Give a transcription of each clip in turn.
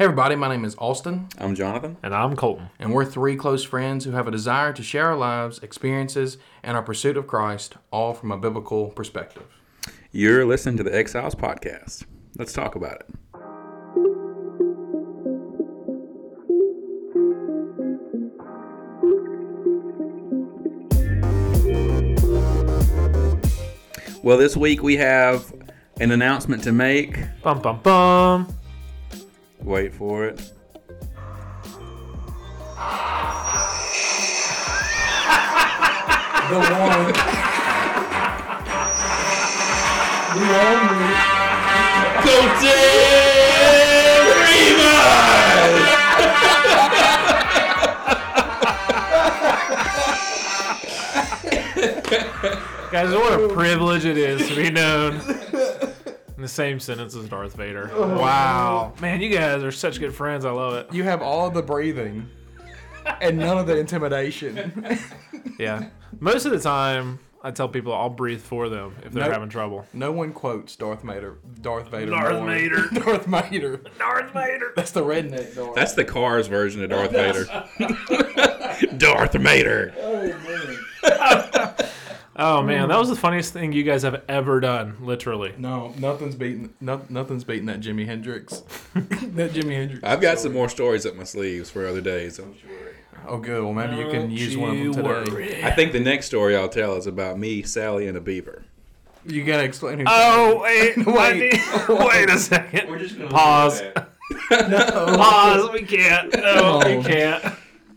Hey, everybody, my name is Austin, I'm Jonathan. And I'm Colton. and we're three close friends who have a desire to share our lives, experiences, and our pursuit of Christ, all from a biblical perspective. You're listening to the Exiles podcast. Let's talk about it. Well, this week we have an announcement to make. Bum bum bum. Wait for it. The one. the only. Guys, what a privilege it is to be known in the same sentence as Darth Vader. Oh. Wow. Man, you guys are such good friends. I love it. You have all of the breathing and none of the intimidation. Yeah. Most of the time, I tell people I'll breathe for them if they're Nope. having trouble. No one quotes Darth Vader. Darth Vader. Darth more. Vader. Darth Vader. Darth Vader. That's the redneck Darth. That's the Cars version of Darth Vader. Darth Vader. Oh, man. Oh man, that was the mm. funniest thing you guys have ever done, literally. no, nothing's beating. No, nothing's beating that Jimi Hendrix. that Jimi Hendrix. I've got some more stories up my sleeves for other days. I'm sure. Oh, good. Well, maybe you can use one of them today. worry. I think the next story I'll tell is about me, Sally, and a beaver. You gotta explain. Who Oh, wait. Wait. I need- wait a second. we're just Pause. no. Pause. We can't. No, No. we can't.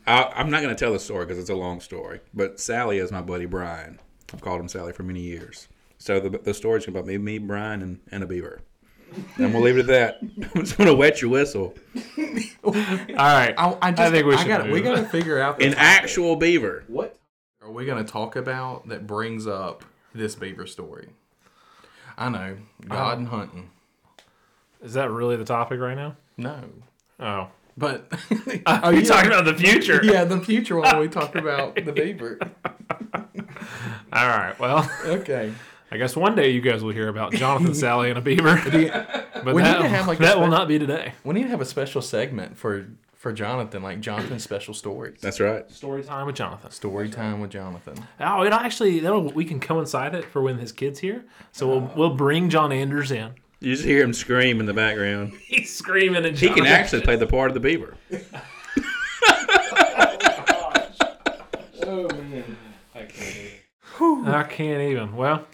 I, I'm not going to tell the story because it's a long story. But Sally is my buddy Brian. I've called him Sally for many years. So the, the story's about me, me, Brian, and, and a beaver. And we'll leave it at that. I'm just going to wet your whistle. All right. I, I, just, I think we I should gotta, we gotta figure out the An actual beaver. What are we going to talk about that brings up this beaver story? I know. God uh, and hunting. Is that really the topic right now? No. Oh. But Are you talking about the future? Yeah, the future one we talk about the beaver. All right. Well, Okay. I guess one day you guys will hear about Jonathan, Sally, and a beaver. But We need that, to have, like, a that will not be today. We need to have a special segment for for Jonathan, like Jonathan's special stories. That's right. Story time with Jonathan. Story time with Jonathan. Oh, it'll actually that'll we can coincide it for when his kid's here. So we'll oh. we'll bring John Anders in. You just hear him scream in the background. He's screaming and He can actually play the part of the beaver. Oh man. I can't even. Well,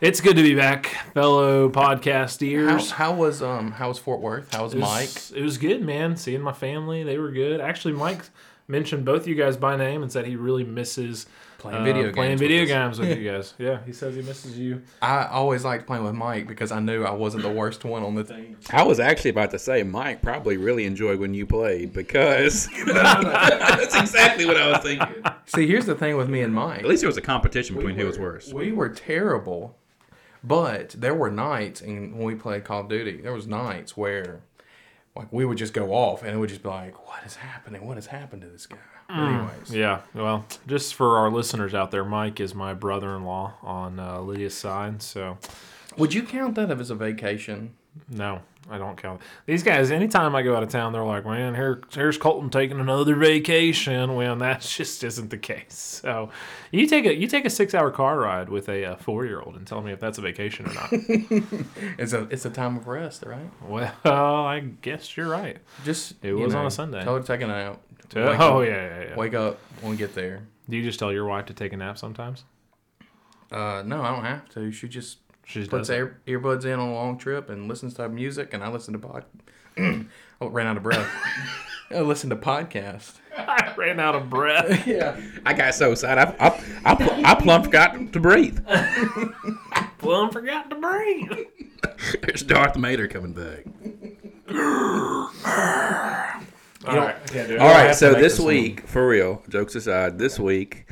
it's good to be back, fellow podcast How, ears. how was um how was Fort Worth? How was It was, Mike? It was good, man. Seeing my family, they were good. Actually, Mike mentioned both you guys by name and said he really misses Playing uh, video games. playing with video us. games with you guys. Yeah, he says he misses you. I always liked playing with Mike because I knew I wasn't the worst one on the team. I was actually about to say Mike probably really enjoyed when you played because that's exactly what I was thinking. See, here's the thing with me and Mike. At least there was a competition between who was worse. We were terrible, but there were nights, and when we played Call of Duty, there was nights where, like, we would just go off, and it would just be like, "What is happening? What has happened to this guy?" Anyways, Yeah, well, just for our listeners out there, Mike is my brother-in-law on uh, Lydia's side. So would you count that as a vacation? No, I don't count these guys. Anytime I go out of town, they're like, "Man, here, here's Colton taking another vacation." When that just isn't the case. So you take a you take a six-hour car ride with a uh, four-year-old and tell me if that's a vacation or not. It's a it's a time of rest, right? well, I guess you're right. Just It was on a Sunday. Tell her to take a nap. Oh up- yeah, yeah, yeah. Wake up when we get there. Do you just tell your wife to take a nap sometimes? Uh, no, I don't have to. She just She puts ear, earbuds in on a long trip and listens to music, and I listen to pod. oh, ran out of breath. I listen to podcast. I ran out of breath. Yeah. I got so sad. I, I, I, I plumb forgot to breathe. Plum forgot to breathe. There's Darth Vader coming back. All right, I can't do it. All I right, so this this one. week, for real, jokes aside, this week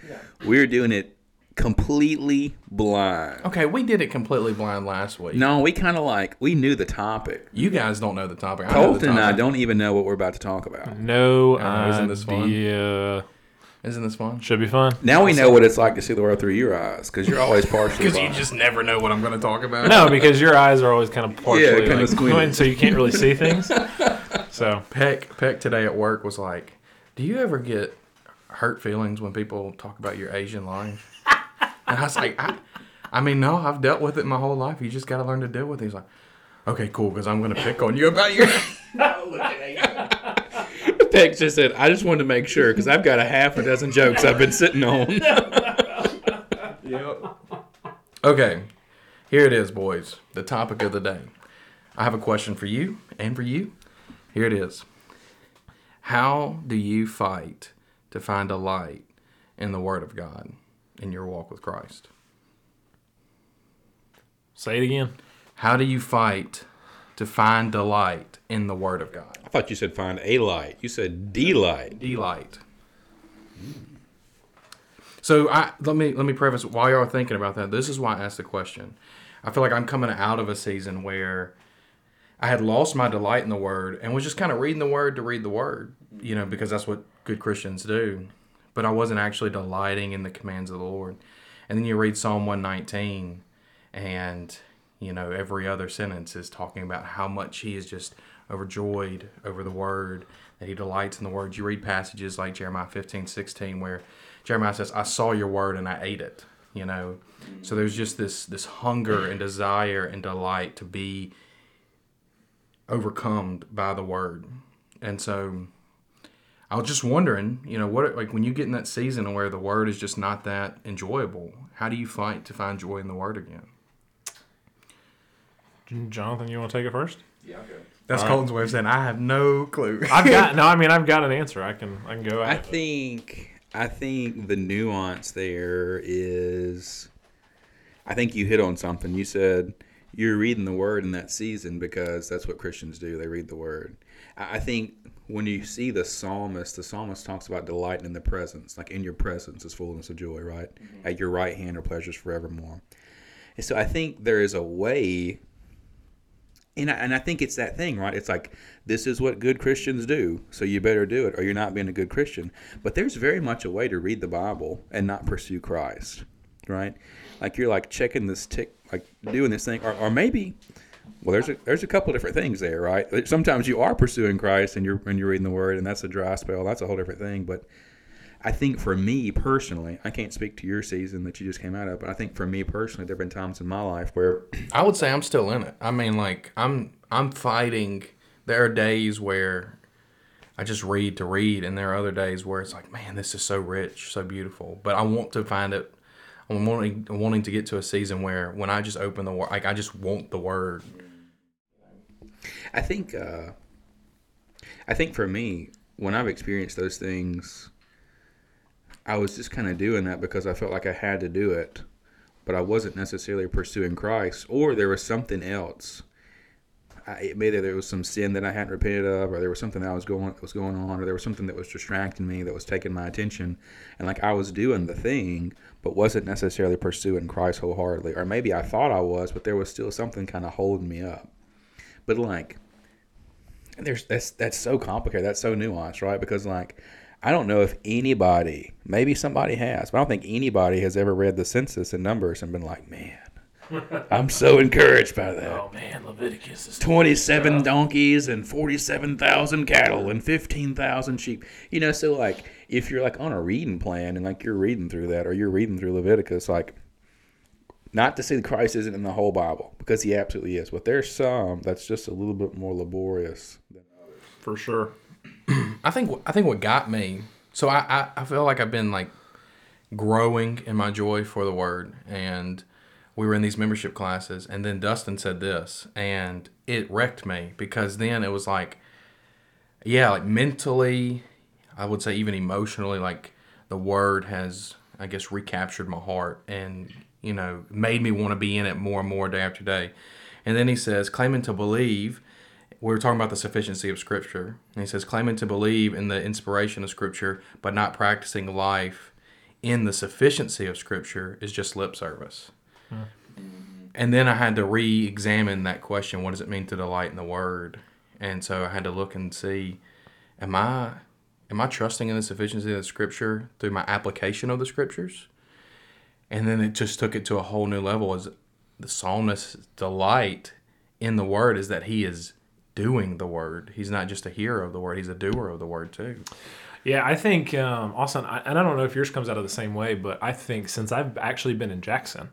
we're doing it completely blind. Okay, we did it completely blind last week. No, we kind of like we knew the topic. You guys don't know the topic. I know the Colton and I don't even know what we're about to talk about. No know, isn't this fun? idea. Isn't this fun? Should be fun. Now we know what it's like to see the world through your eyes because you're always partially Because you just never know what I'm going to talk about. No, because your eyes are always kind of partially yeah, kinda like, squinted. going, so you can't really see things. So Peck Peck today at work was like, "Do you ever get hurt feelings when people talk about your Asian life?" And I was like, I, "I mean, no, I've dealt with it my whole life. You just got to learn to deal with it." He's like, "Okay, cool, because I'm gonna pick on you about your." no Peck just said, I just wanted to make sure because I've got a half a dozen jokes I've been sitting on. Yep. Okay, here it is, boys. The topic of the day. I have a question for you and for you. Here it is. How do you fight to find a light in the Word of God in your walk with Christ? say it again. How do you fight to find delight in the Word of God? I thought you said find a light. You said delight. Delight. So I let me let me preface while y'all are thinking about that. This is why I asked the question. I feel like I'm coming out of a season where I had lost my delight in the Word and was just kind of reading the Word to read the Word, you know, because that's what good Christians do. But I wasn't actually delighting in the commands of the Lord. And then you read Psalm 119, and you know every other sentence is talking about how much he is just overjoyed over the Word, that he delights in the Word. You read passages like Jeremiah 15, 16, where Jeremiah says, "I saw your Word and I ate it." You know, so there's just this this hunger and desire and delight to be overcome by the word. And so I was just wondering, you know, what like when you get in that season where the word is just not that enjoyable, how do you fight to find joy in the word again? Jonathan, you want to take it first? That's Colton's way of saying I have no clue. I've got no. I mean, I've got an answer. I can I can go I at it. think I think the nuance there is I think you hit on something. You said you're reading the word in that season because that's what Christians do. They read the word. I I think when you see the psalmist, the psalmist talks about delighting in the presence, like in your presence is fullness of joy, right? Mm-hmm. At your right hand are pleasures forevermore. And so I think there is a way and I, and I think it's that thing, right? It's like this is what good Christians do, so you better do it, or you're not being a good Christian. But there's very much a way to read the Bible and not pursue Christ, right? Like you're like checking this tick, like doing this thing, or, or maybe, well, there's a there's a couple different things there, right? Sometimes you are pursuing Christ and you're and you're reading the Word, and that's a dry spell. That's a whole different thing. But I think for me personally, I can't speak to your season that you just came out of, but I think for me personally, there have been times in my life where I would say I'm still in it. I mean, like I'm I'm fighting. There are days where I just read to read, and there are other days where it's like, man, this is so rich, so beautiful. But I want to find it. I'm wanting wanting to get to a season where when I just open the word, like I just want the word. I think uh, I think for me, when I've experienced those things, I was just kind of doing that because I felt like I had to do it, but I wasn't necessarily pursuing Christ, or there was something else. I, maybe there was some sin that I hadn't repented of, or there was something that was going was going on, or there was something that was distracting me that was taking my attention, and like I was doing the thing, but wasn't necessarily pursuing Christ wholeheartedly, or maybe I thought I was, but there was still something kind of holding me up. But like, there's that's that's so complicated. That's so nuanced, right? Because like, I don't know if anybody, maybe somebody has, but I don't think anybody has ever read the census and numbers and been like, man, I'm so encouraged by that. Oh man, Leviticus is 27 donkeys and 47,000 cattle and 15,000 sheep. You know, so like if you're like on a reading plan and like you're reading through that or you're reading through Leviticus, like not to say that Christ isn't in the whole Bible because he absolutely is, but there's some that's just a little bit more laborious. Than others. For sure. I think I think what got me. So I, I I feel like I've been like growing in my joy for the word, and we were in these membership classes, and then Dustin said this, and it wrecked me because then it was like, yeah, like mentally, I would say even emotionally, like the word has I guess recaptured my heart and you know made me want to be in it more and more day after day. And then he says, claiming to believe we were talking about the sufficiency of Scripture. And he says, claiming to believe in the inspiration of Scripture, but not practicing life in the sufficiency of Scripture is just lip service. And then I had to re examine that question what does it mean to delight in the Word? And so I had to look and see, am I. Am I trusting in the sufficiency of the scripture through my application of the scriptures? And then it just took it to a whole new level as the psalmist's delight in the word is that he is doing the word. He's not just a hearer of the word; he's a doer of the word too. Yeah, I think um, Austin, I, and I don't know if yours comes out of the same way, but I think since I've actually been in Jackson,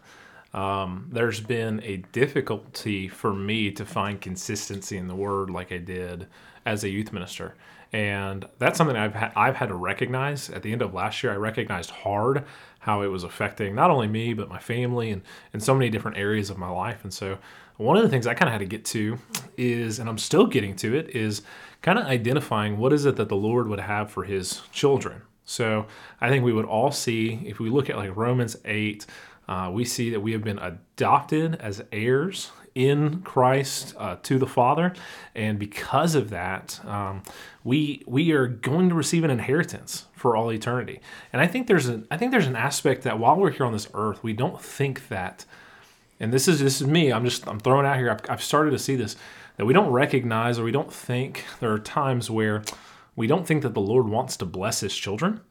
um, there's been a difficulty for me to find consistency in the word like I did as a youth minister. And that's something I've had, I've had to recognize. At the end of last year, I recognized hard how it was affecting not only me but my family and and so many different areas of my life. And so one of the things I kind of had to get to is, and I'm still getting to it, is kind of identifying what is it that the Lord would have for His children. So I think we would all see if we look at like Romans eight. Uh, we see that we have been adopted as heirs in Christ uh, to the Father, and because of that, um, we we are going to receive an inheritance for all eternity. And I think there's a I think there's an aspect that while we're here on this earth, we don't think that. And this is this is me. I'm just I'm throwing out here. I've, I've started to see this that we don't recognize or we don't think there are times where we don't think that the Lord wants to bless His children.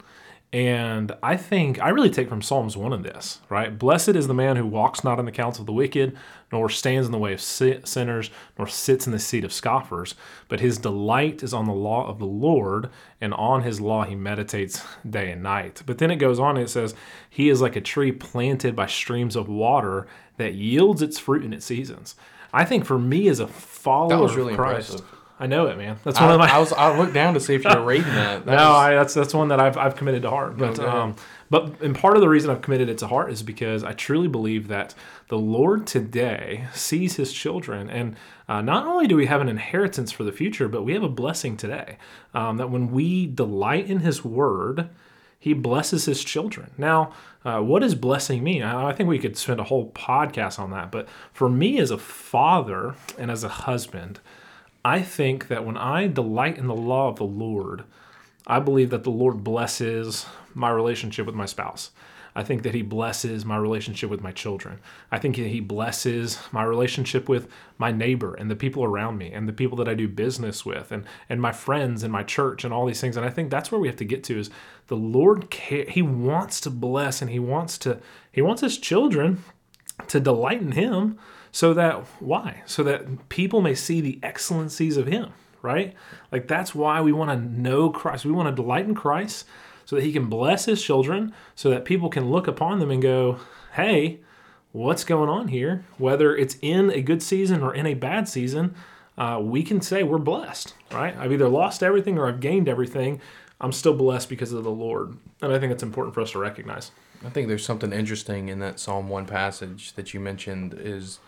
And I think I really take from Psalms 1 in this, right? Blessed is the man who walks not in the counsel of the wicked, nor stands in the way of sinners, nor sits in the seat of scoffers, but his delight is on the law of the Lord, and on his law he meditates day and night. But then it goes on and it says, He is like a tree planted by streams of water that yields its fruit in its seasons. I think for me as a follower really of Christ, impressive. I know it, man. That's one I, of my I was I looked down to see if you were reading that. That no, was- I, that's that's one that I've I've committed to heart. But ahead. um, but and part of the reason I've committed it to heart is because I truly believe that the Lord today sees His children, and uh, not only do we have an inheritance for the future, but we have a blessing today. Um, that when we delight in His Word, He blesses His children. Now, uh, what does blessing mean? I, I think we could spend a whole podcast on that. But for me, as a father and as a husband. I think that when I delight in the law of the Lord, I believe that the Lord blesses my relationship with my spouse. I think that He blesses my relationship with my children. I think that He blesses my relationship with my neighbor and the people around me and the people that I do business with and, and my friends and my church and all these things. And I think that's where we have to get to is the Lord care, He wants to bless and He wants to He wants His children to delight in him so that why? So that people may see the excellencies of him right? Like that's why we want to know christ. We want to delight in christ so that he can bless his children so that people can look upon them and go hey what's going on here? Whether it's in a good season or in a bad season uh, we can say we're blessed right? I've either lost everything or i've gained everything i'm still blessed because of the lord and i think it's important for us to recognize I think there's something interesting in that Psalm one passage that you mentioned is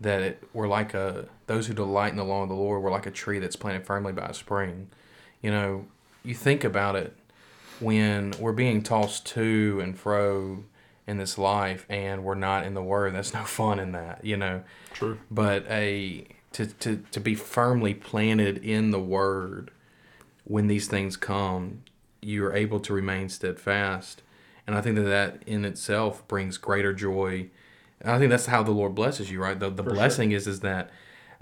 that it, we're like a those who delight in the law of the Lord. We're like a tree that's planted firmly by a spring. You know, you think about it when we're being tossed to and fro in this life, and we're not in the Word. That's no fun in that. You know, true but a to, to, to be firmly planted in the word when these things come you're able to remain steadfast and i think that that in itself brings greater joy and i think that's how the lord blesses you right the, the blessing is is that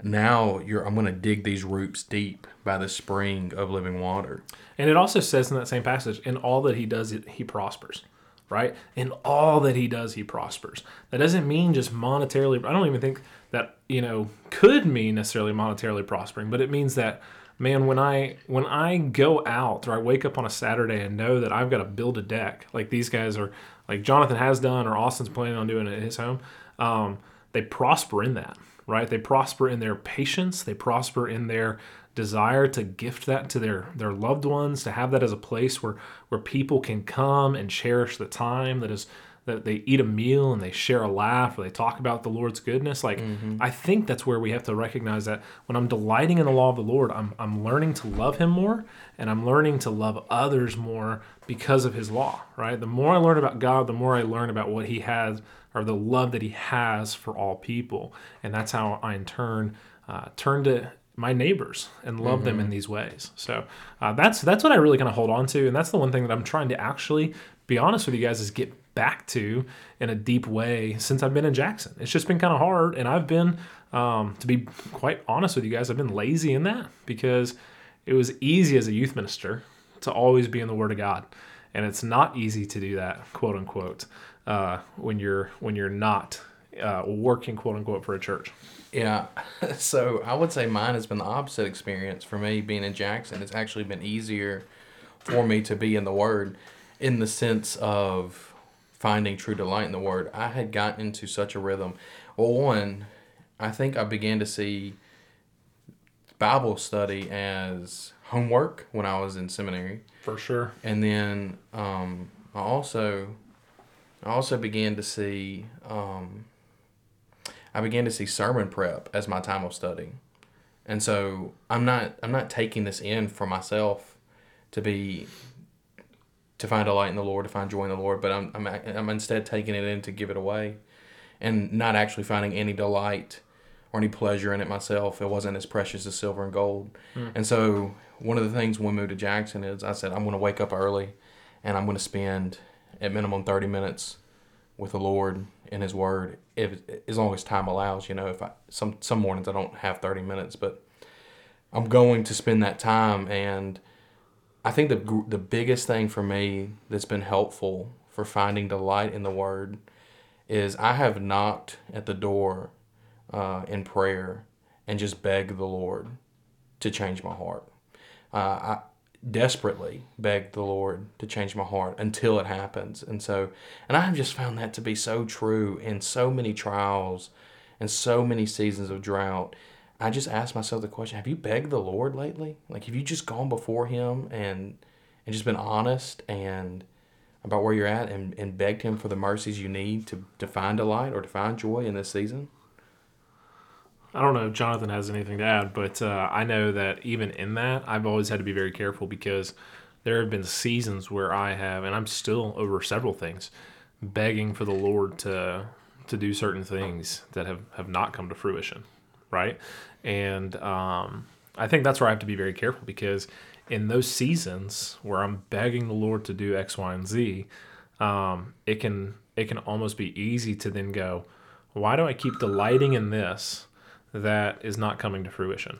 now you're i'm going to dig these roots deep by the spring of living water And it also says in that same passage, in all that he does, he prospers, right? In all that he does, he prospers. That doesn't mean just monetarily. I don't even think that you know could mean necessarily monetarily prospering, but it means that man, when I when I go out or I wake up on a Saturday and know that I've got to build a deck, like these guys are, like Jonathan has done, or Austin's planning on doing at his home, um, they prosper in that, right? They prosper in their patience. They prosper in their desire to gift that to their their loved ones to have that as a place where where people can come and cherish the time that is that they eat a meal and they share a laugh or they talk about the Lord's goodness like I think that's where we have to recognize that when I'm delighting in the law of the Lord I'm I'm learning to love him more and I'm learning to love others more because of his law right? The more I learn about God the more I learn about what he has or the love that he has for all people. And that's how I in turn uh, turn to my neighbors and love them in these ways. So uh, that's that's what I really kind of hold on to, and that's the one thing that I'm trying to actually be honest with you guys is get back to in a deep way since I've been in Jackson. It's just been kind of hard, and I've been, um, to be quite honest with you guys, I've been lazy in that because it was easy as a youth minister to always be in the Word of God, and it's not easy to do that, quote unquote, uh, when you're when you're not uh, working quote unquote for a church? Yeah. So I would say mine has been the opposite experience for me being in Jackson. It's actually been easier for me to be in the Word in the sense of finding true delight in the Word. I had gotten into such a rhythm. Well, one, I think I began to see Bible study as homework when I was in seminary. For sure. And then um, I also I also began to see um, I began to see sermon prep as my time of study. And so I'm not I'm not taking this in for myself to be to find delight in the Lord, to find joy in the Lord, but I'm I'm, I'm instead taking it in to give it away and not actually finding any delight or any pleasure in it myself. It wasn't as precious as silver and gold. Hmm. And so one of the things when we moved to Jackson is I said I'm going to wake up early and I'm going to spend at minimum 30 minutes with the Lord in His Word, if as long as time allows. You know, if I some some mornings I don't have 30 minutes, but I'm going to spend that time. And I think the the biggest thing for me that's been helpful for finding delight in the Word is I have knocked at the door uh, in prayer and just begged the Lord to change my heart. Uh, I desperately begged the Lord to change my heart until it happens. And so, and I have just found that to be so true in so many trials and so many seasons of drought. I just asked myself the question, have you begged the Lord lately? Like, have you just gone before him and, and just been honest and about where you're at and, and begged him for the mercies you need to, to find delight or to find joy in this season? I don't know if Jonathan has anything to add, but uh, I know that even in that, I've always had to be very careful because there have been seasons where I have, and I'm still over several things, begging for the Lord to to do certain things that have have not come to fruition, right? And um, I think that's where I have to be very careful because in those seasons where I'm begging the Lord to do X, Y, and Z, um, it can it can almost be easy to then go, why do I keep delighting in this? that is not coming to fruition.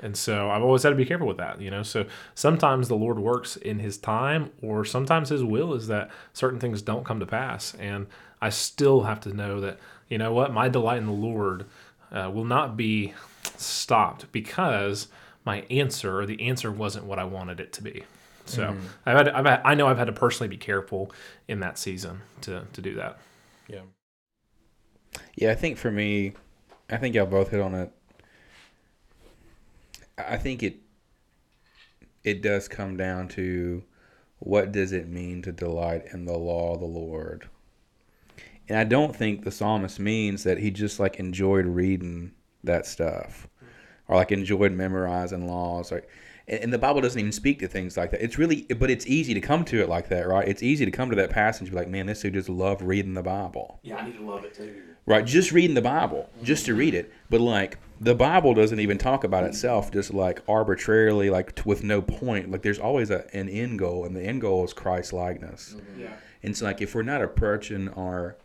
And so I've always had to be careful with that, you know. So sometimes the Lord works in his time or sometimes his will is that certain things don't come to pass and I still have to know that you know what, my delight in the Lord uh, will not be stopped because my answer or the answer wasn't what I wanted it to be. So I've had, I've had, I know I've had to personally be careful in that season to to do that. Yeah. Yeah, I think for me, I think y'all both hit on it. I think it it does come down to what does it mean to delight in the law of the Lord. And I don't think the psalmist means that he just like enjoyed reading that stuff or like enjoyed memorizing laws or and, and the Bible doesn't even speak to things like that. It's really but it's easy to come to it like that, right? It's easy to come to that passage and be like, man, this dude just loved reading the Bible. Yeah, I need to love it too. Right, just reading the Bible, just to read it. But like the Bible doesn't even talk about itself, just like arbitrarily, like t- with no point. Like there's always a, an end goal, and the end goal is Christ likeness. Mm-hmm. Yeah. And so, like, if we're not approaching our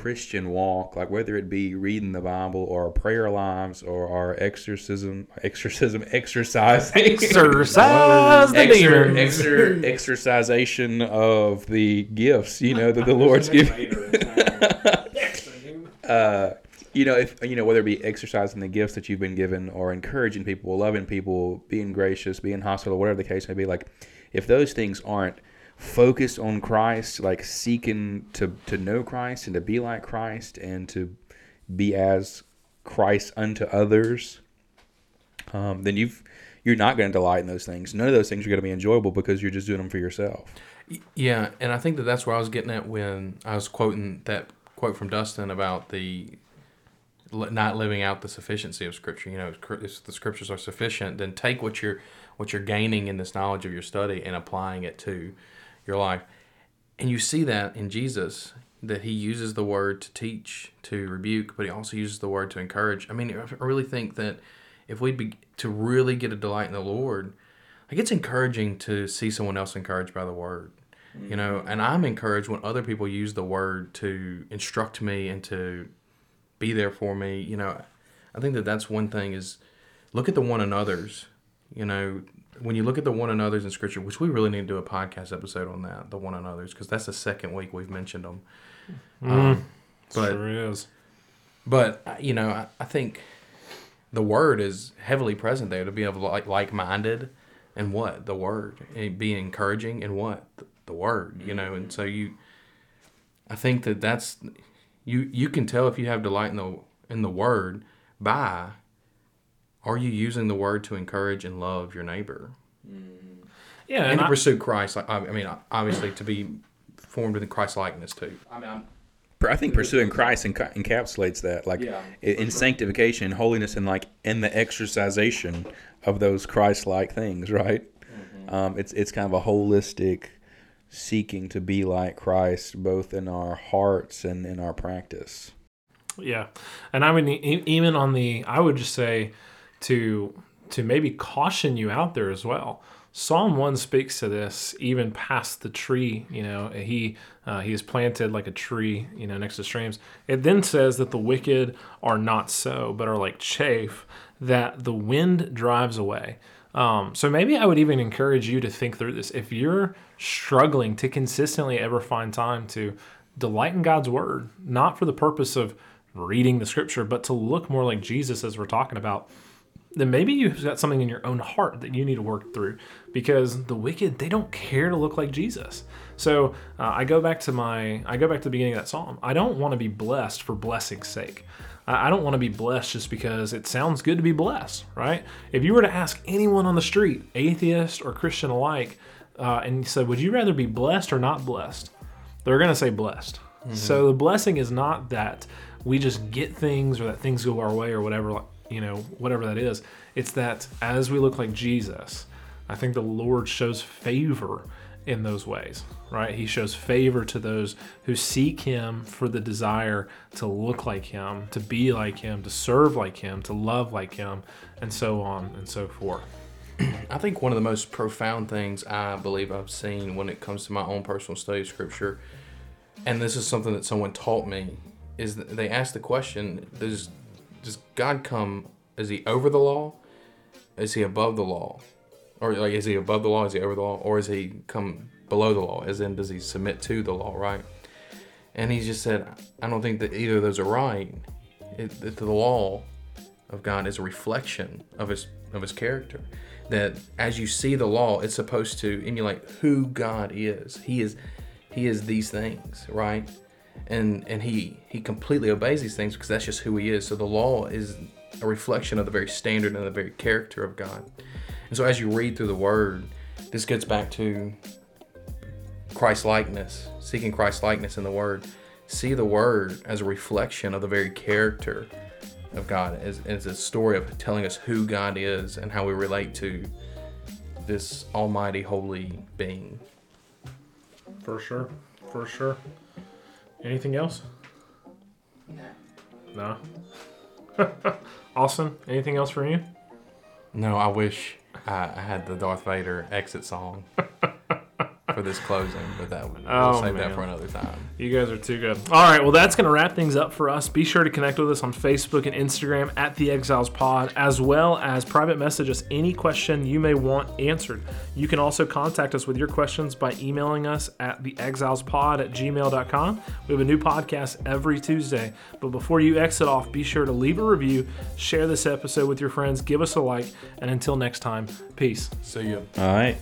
Christian walk, like whether it be reading the Bible or our prayer lives or our exorcism, exorcism, exercise, Exercise the exer, demons. exer, exercisation of the gifts, you know, that the Lord's given. uh, you know, if you know whether it be exercising the gifts that you've been given, or encouraging people, loving people, being gracious, being hospitable, whatever the case may be, like if those things aren't focused on Christ, like seeking to to know Christ and to be like Christ and to be as Christ unto others, um, then you've you're not going to delight in those things. None of those things are going to be enjoyable because you're just doing them for yourself. Yeah, and I think that that's where I was getting at when I was quoting that quote from Dustin about the not living out the sufficiency of Scripture. You know, if the Scriptures are sufficient, then take what you're what you're gaining in this knowledge of your study and applying it to your life. And you see that in Jesus that he uses the word to teach, to rebuke, but he also uses the word to encourage. I mean, I really think that if we be to really get a delight in the Lord, like it's encouraging to see someone else encouraged by the word you know mm-hmm. and i'm encouraged when other people use the word to instruct me and to be there for me you know i think that that's one thing is look at the one another's you know when you look at the one another's in scripture which we really need to do a podcast episode on that the one another's because that's the second week we've mentioned them um, but sure is. But uh, you know, I, I think the word is heavily present there to be of like like minded, and what? The word. Eh, be encouraging and what? The, the word. You know, and so you, I think that that's you you can tell if you have delight in the in the word by are you using the word to encourage and love your neighbor Yeah, and and to I- pursue Christ. Like I I mean, obviously to be formed in Christ likeness too. I mean, I'm, I think pursuing Christ enca- encapsulates that, like Yeah, i- in sanctification holiness, and like in the exercisation of those Christ-like things, right? Um, it's it's kind of a holistic seeking to be like Christ, both in our hearts and in our practice. Yeah, and I would e- even on the I would just say to to maybe caution you out there as well. Psalm one speaks to this even past the tree. You know, he uh, he is planted like a tree. You know, next to streams. It then says that the wicked are not so, but are like chaff that the wind drives away. Um, so maybe I would even encourage you to think through this. If you're struggling to consistently ever find time to delight in God's word, not for the purpose of reading the scripture, but to look more like Jesus as we're talking about, then maybe you've got something in your own heart that you need to work through because the wicked they don't care to look like jesus. So uh, i go back to my i go back to the beginning of that psalm. I don't want to be blessed for blessing's sake. I don't want to be blessed just because it sounds good to be blessed right? If you were to ask anyone on the street atheist or christian alike uh, and you said would you rather be blessed or not blessed? they're going to say blessed. So the blessing is not that we just get things or that things go our way or whatever, you know, whatever that is. It's that as we look like Jesus, I think the Lord shows favor in those ways, right? He shows favor to those who seek Him for the desire to look like Him, to be like Him, to serve like Him, to love like Him, and so on and so forth. I think one of the most profound things I believe I've seen when it comes to my own personal study of scripture, and this is something that someone taught me, is they asked the question: Does does God come? Is he over the law? Is he above the law? Or like is he above the law? Is he over the law? Or is he come below the law? As in, does he submit to the law? Right? And he just said, I don't think that either of those are right. It, that the law of God is a reflection of his of his character. That as you see the law, it's supposed to emulate who God is. He is he is these things, right? And and he he completely obeys these things because that's just who he is. So the law is a reflection of the very standard and the very character of God. And so as you read through the word, this gets back to Christ likeness, seeking Christ likeness in the Word. See the Word as a reflection of the very character of God, as, as a story of telling us who God is and how we relate to this Almighty, Holy Being. For sure. For sure. Anything else? No. No. Austin, anything else for you? No, I wish I, I had the Darth Vader exit song for this closing, but that one. we'll Oh, save man. that for another time. You guys are too good. All right, well, that's going to wrap things up for us. Be sure to connect with us on Facebook and Instagram at The Exiles Pod, as well as private message us any question you may want answered. You can also contact us with your questions by emailing us at theexilespod at gmail.com. We have a new podcast every Tuesday. But before you exit off, be sure to leave a review, share this episode with your friends, give us a like, and until next time, peace. See you. All right.